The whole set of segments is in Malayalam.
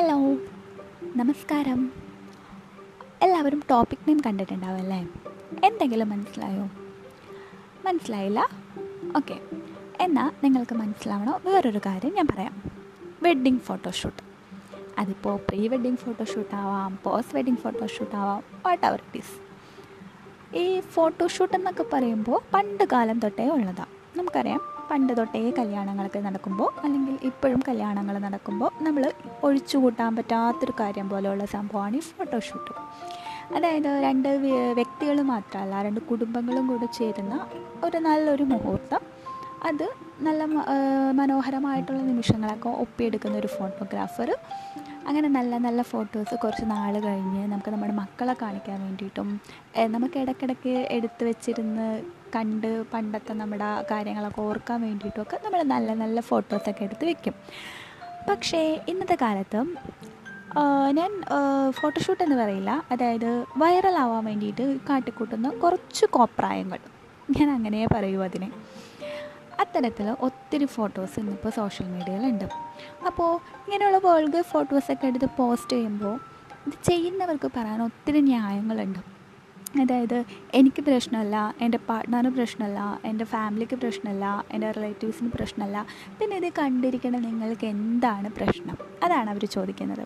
ഹലോ നമസ്കാരം. എല്ലാവരും ടോപ്പിക് നെയിം കണ്ടിട്ടുണ്ടാവും അല്ലേ? എന്തെങ്കിലും മനസ്സിലായോ? മനസ്സിലായില്ല? ഓക്കെ എന്നാൽ നിങ്ങൾക്ക് മനസ്സിലാവണോ? വേറൊരു കാര്യം ഞാൻ പറയാം. വെഡ്ഡിങ് ഫോട്ടോഷൂട്ട് അതിപ്പോൾ പ്രീ വെഡ്ഡിങ് ഫോട്ടോഷൂട്ട് ആവാം പോസ്റ്റ് വെഡ്ഡിങ് ഫോട്ടോഷൂട്ട് ആവാം വാട്ട് അവർ ഇറ്റ് ഈസ് ഈ ഫോട്ടോഷൂട്ട് എന്നൊക്കെ പറയുമ്പോൾ പണ്ട് കാലം തൊട്ടേ ഉള്ളതാണ് നമുക്കറിയാം. പണ്ട് തൊട്ടേ കല്യാണങ്ങളൊക്കെ നടക്കുമ്പോൾ അല്ലെങ്കിൽ ഇപ്പോഴും കല്യാണങ്ങൾ നടക്കുമ്പോൾ നമ്മൾ ഒഴിച്ചു കൂട്ടാൻ പറ്റാത്തൊരു കാര്യം പോലെയുള്ള സംഭവമാണ് ഈ ഫോട്ടോഷൂട്ട്. അതായത് രണ്ട് വ്യക്തികൾ മാത്രമല്ല രണ്ട് കുടുംബങ്ങളും കൂടെ ചേരുന്ന ഒരു നല്ലൊരു മുഹൂർത്തം. അത് നല്ല മനോഹരമായിട്ടുള്ള നിമിഷങ്ങളൊക്കെ ഒപ്പിയെടുക്കുന്ന ഒരു ഫോട്ടോഗ്രാഫർ അങ്ങനെ നല്ല നല്ല ഫോട്ടോസ് കുറച്ച് നാൾ കഴിഞ്ഞ് നമുക്ക് നമ്മുടെ മക്കളെ കാണിക്കാൻ വേണ്ടിയിട്ടും നമുക്ക് ഇടയ്ക്കിടയ്ക്ക് എടുത്തു വെച്ചിരുന്ന് കണ്ട് പണ്ടത്തെ നമ്മുടെ കാര്യങ്ങളൊക്കെ ഓർക്കാൻ വേണ്ടിയിട്ടുമൊക്കെ നമ്മൾ നല്ല നല്ല ഫോട്ടോസൊക്കെ എടുത്ത് വെക്കും. പക്ഷേ ഇന്നത്തെ കാലത്ത് ഞാൻ ഫോട്ടോഷൂട്ട് എന്ന് പറയില്ല. അതായത് വൈറലാവാൻ വേണ്ടിയിട്ട് കാട്ടിക്കൂട്ടുന്ന കുറച്ച് കോപ്രായങ്ങൾ. ഞാൻ അങ്ങനെ പറയൂ അതിനെ. അത്തരത്തിൽ ഒത്തിരി ഫോട്ടോസ് ഇന്നിപ്പോൾ സോഷ്യൽ മീഡിയയിലുണ്ട് അപ്പോൾ ഇങ്ങനെയുള്ള വേൾഡ് ഫോട്ടോസൊക്കെ എടുത്ത് പോസ്റ്റ് ചെയ്യുമ്പോൾ ഇത് ചെയ്യുന്നവർക്ക് പറയാൻ ഒത്തിരി ന്യായങ്ങളുണ്ട്. അതായത് എനിക്ക് പ്രശ്നമല്ല എന്റെ പാർട്ട്ണറിന് പ്രശ്നമല്ല എന്റെ ഫാമിലിക്ക് പ്രശ്നമല്ല എന്റെ റിലേറ്റീവ്സിന് പ്രശ്നമല്ല. പിന്നെ ഇത് കണ്ടിരിക്കുന്ന നിങ്ങൾക്ക് എന്താണ് പ്രശ്നം? അതാണ് അവർ ചോദിക്കുന്നത്.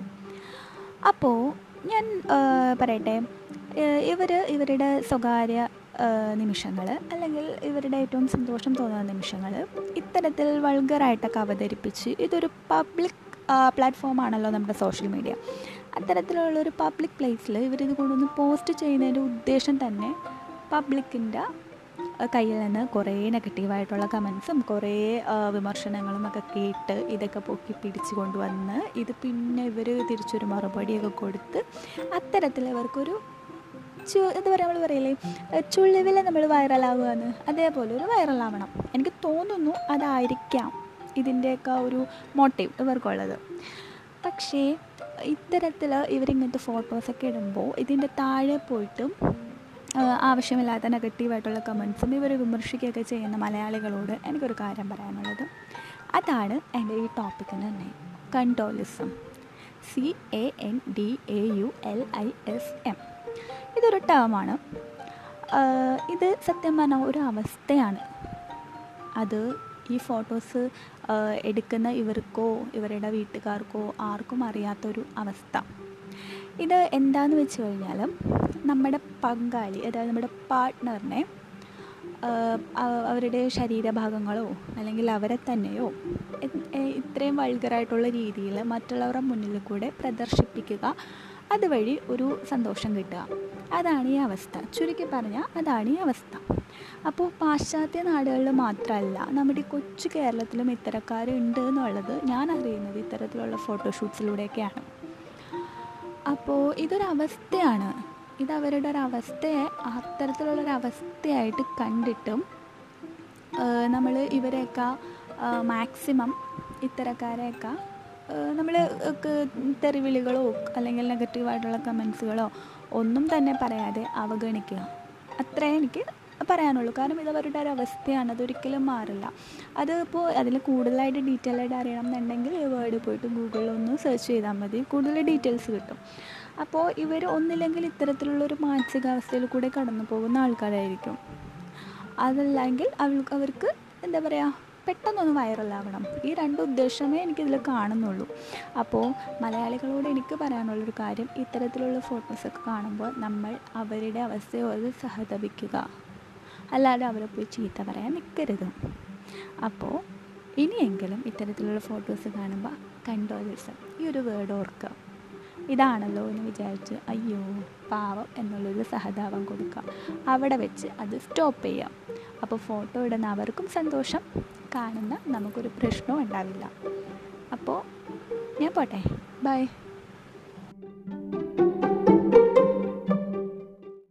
അപ്പോൾ ഞാൻ പറയട്ടെ ഇവർ ഇവരുടെ സ്വകാര്യ നിമിഷങ്ങൾ അല്ലെങ്കിൽ ഇവരുടെ ഏറ്റവും സന്തോഷം തോന്നുന്ന നിമിഷങ്ങൾ. ഇത്തരത്തിൽ വൾഗറായിട്ടൊക്കെ അവതരിപ്പിച്ച് ഇതൊരു പബ്ലിക് പ്ലാറ്റ്ഫോമാണല്ലോ നമ്മുടെ സോഷ്യൽ മീഡിയ അത്തരത്തിലുള്ളൊരു പബ്ലിക് പ്ലേസിൽ ഇവരിത് കൊണ്ടൊന്ന് പോസ്റ്റ് ചെയ്യുന്നതിന്റെ ഉദ്ദേശം തന്നെ പബ്ലിക്കിന്റെ കയ്യിൽ നിന്ന് കുറേ നെഗറ്റീവായിട്ടുള്ള കമൻസും കുറേ വിമർശനങ്ങളും ഒക്കെ കേട്ട് ഇതൊക്കെ പൊക്കി പിടിച്ച് കൊണ്ടുവന്ന് ഇത് പിന്നെ ഇവർ തിരിച്ചൊരു മറുപടിയൊക്കെ കൊടുത്ത് അത്തരത്തിൽ ഇവർക്കൊരു ചു എന്താ പറയുക നമ്മൾ പറയില്ലേ ചുളിവിൽ നമ്മൾ വൈറലാവുകയാണ് അതേപോലെ ഒരു വൈറലാവണം. എനിക്ക് തോന്നുന്നു അതായിരിക്കാം ഇതിന്റെയൊക്കെ ഒരു മോട്ടീവ് ഇവർക്കുള്ളത്. പക്ഷേ ഇത്തരത്തിൽ ഇവരിങ്ങനത്തെ ഫോട്ടോസൊക്കെ ഇടുമ്പോൾ ഇതിന്റെ താഴെ പോയിട്ടും ആവശ്യമില്ലാത്ത നെഗറ്റീവായിട്ടുള്ള കമൻസും ഇവർ വിമർശിക്കുകയൊക്കെ ചെയ്യുന്ന മലയാളികളോട് എനിക്കൊരു കാര്യം പറയാനുള്ളത്. അതാണ് എന്റെ ഈ ടോപ്പിക്കിന് തന്നെ candaulism C A N D A U L I S M. ഇതൊരു ടേമാണ് ഇത് സത്യം പറഞ്ഞാൽ ഒരു അവസ്ഥയാണ്. അത് ഈ ഫോട്ടോസ് എടുക്കുന്ന ഇവർക്കോ ഇവരുടെ വീട്ടുകാർക്കോ ആർക്കും അറിയാത്തൊരു അവസ്ഥ. ഇത് എന്താണെന്ന് വെച്ച് കഴിഞ്ഞാൽ നമ്മുടെ പങ്കാളി അതായത് നമ്മുടെ പാർട്ട്ണറിനെ അവരുടെ ശരീരഭാഗങ്ങളോ അല്ലെങ്കിൽ അവരെ തന്നെയോ ഇത്രയും വൾഗറായിട്ടുള്ള രീതിയിൽ മറ്റുള്ളവരുടെ മുന്നിൽ കൂടെ പ്രദർശിപ്പിക്കുക അതുവഴി ഒരു സന്തോഷം കിട്ടുക. അതാണ് ഈ അവസ്ഥ. ചുരുക്കി പറഞ്ഞാൽ അതാണ് ഈ അവസ്ഥ. അപ്പോൾ പാശ്ചാത്യ നാടുകളിൽ മാത്രമല്ല നമ്മുടെ കൊച്ചു കേരളത്തിലും ഇത്തരക്കാരുണ്ട് എന്നുള്ളത് ഞാൻ അറിയുന്നത് ഇത്തരത്തിലുള്ള ഫോട്ടോഷൂട്ട്സിലൂടെയൊക്കെയാണ് അപ്പോൾ ഇതൊരവസ്ഥയാണ് ഇത് അവരുടെ ഒരു അവസ്ഥയെ അത്തരത്തിലുള്ളൊരവസ്ഥയായിട്ട് കണ്ടിട്ടും നമ്മൾ ഇവരെയൊക്കെ മാക്സിമം ഇത്തരക്കാരെയൊക്കെ നമ്മൾ തെറിവിളികളോ അല്ലെങ്കിൽ നെഗറ്റീവായിട്ടുള്ള കമൻസുകളോ ഒന്നും തന്നെ പറയാതെ അവഗണിക്കുക. അത്രേ എനിക്ക് പറയാനുള്ളൂ. കാരണം ഇത് അവരുടെ ഒരു അവസ്ഥയാണ്. അതൊരിക്കലും മാറില്ല. അതിപ്പോൾ അതിൽ കൂടുതലായിട്ട് ഡീറ്റെയിൽ ആയിട്ട് അറിയണം എന്നുണ്ടെങ്കിൽ വേർഡ് പോയിട്ട് ഗൂഗിളിൽ ഒന്ന് സെർച്ച് ചെയ്താൽ മതി. കൂടുതൽ ഡീറ്റെയിൽസ് കിട്ടും. അപ്പോൾ ഇവർ ഒന്നില്ലെങ്കിൽ ഇത്തരത്തിലുള്ളൊരു മാനസികാവസ്ഥയിൽ കൂടെ കടന്നു പോകുന്ന ആൾക്കാരായിരിക്കും. അതല്ലെങ്കിൽ അവർക്ക് എന്താ പറയുക പെട്ടെന്നൊന്ന് വൈറലാവണം. ഈ രണ്ട് ഉദ്ദേശമേ എനിക്കിതിൽ കാണുന്നുള്ളൂ. അപ്പോൾ മലയാളികളോട് എനിക്ക് പറയാനുള്ളൊരു കാര്യം ഇത്തരത്തിലുള്ള ഫോട്ടോസൊക്കെ കാണുമ്പോൾ നമ്മൾ അവരുടെ അവസ്ഥയോട് സഹതപിക്കുക. അല്ലാതെ അവരെ പോയി ചീത്ത പറയാൻ നിൽക്കരുത് അപ്പോൾ ഇനിയെങ്കിലും ഇത്തരത്തിലുള്ള ഫോട്ടോസ് കാണുമ്പോൾ കണ്ടോലിസം ഈ ഒരു വേർഡ് ഓർക്കുക. ഇതാണല്ലോ എന്ന് വിചാരിച്ച് അയ്യോ പാവം എന്നുള്ളൊരു സഹതാപം കൊടുക്കുക. അവിടെ വെച്ച് അത് സ്റ്റോപ്പ് ചെയ്യാം. അപ്പോൾ ഫോട്ടോ ഇടുന്ന അവർക്കും സന്തോഷം. കാണുന്ന നമുക്കൊരു പ്രശ്നവും ഉണ്ടാവില്ല. അപ്പോൾ ഞാൻ പോട്ടെ. ബൈ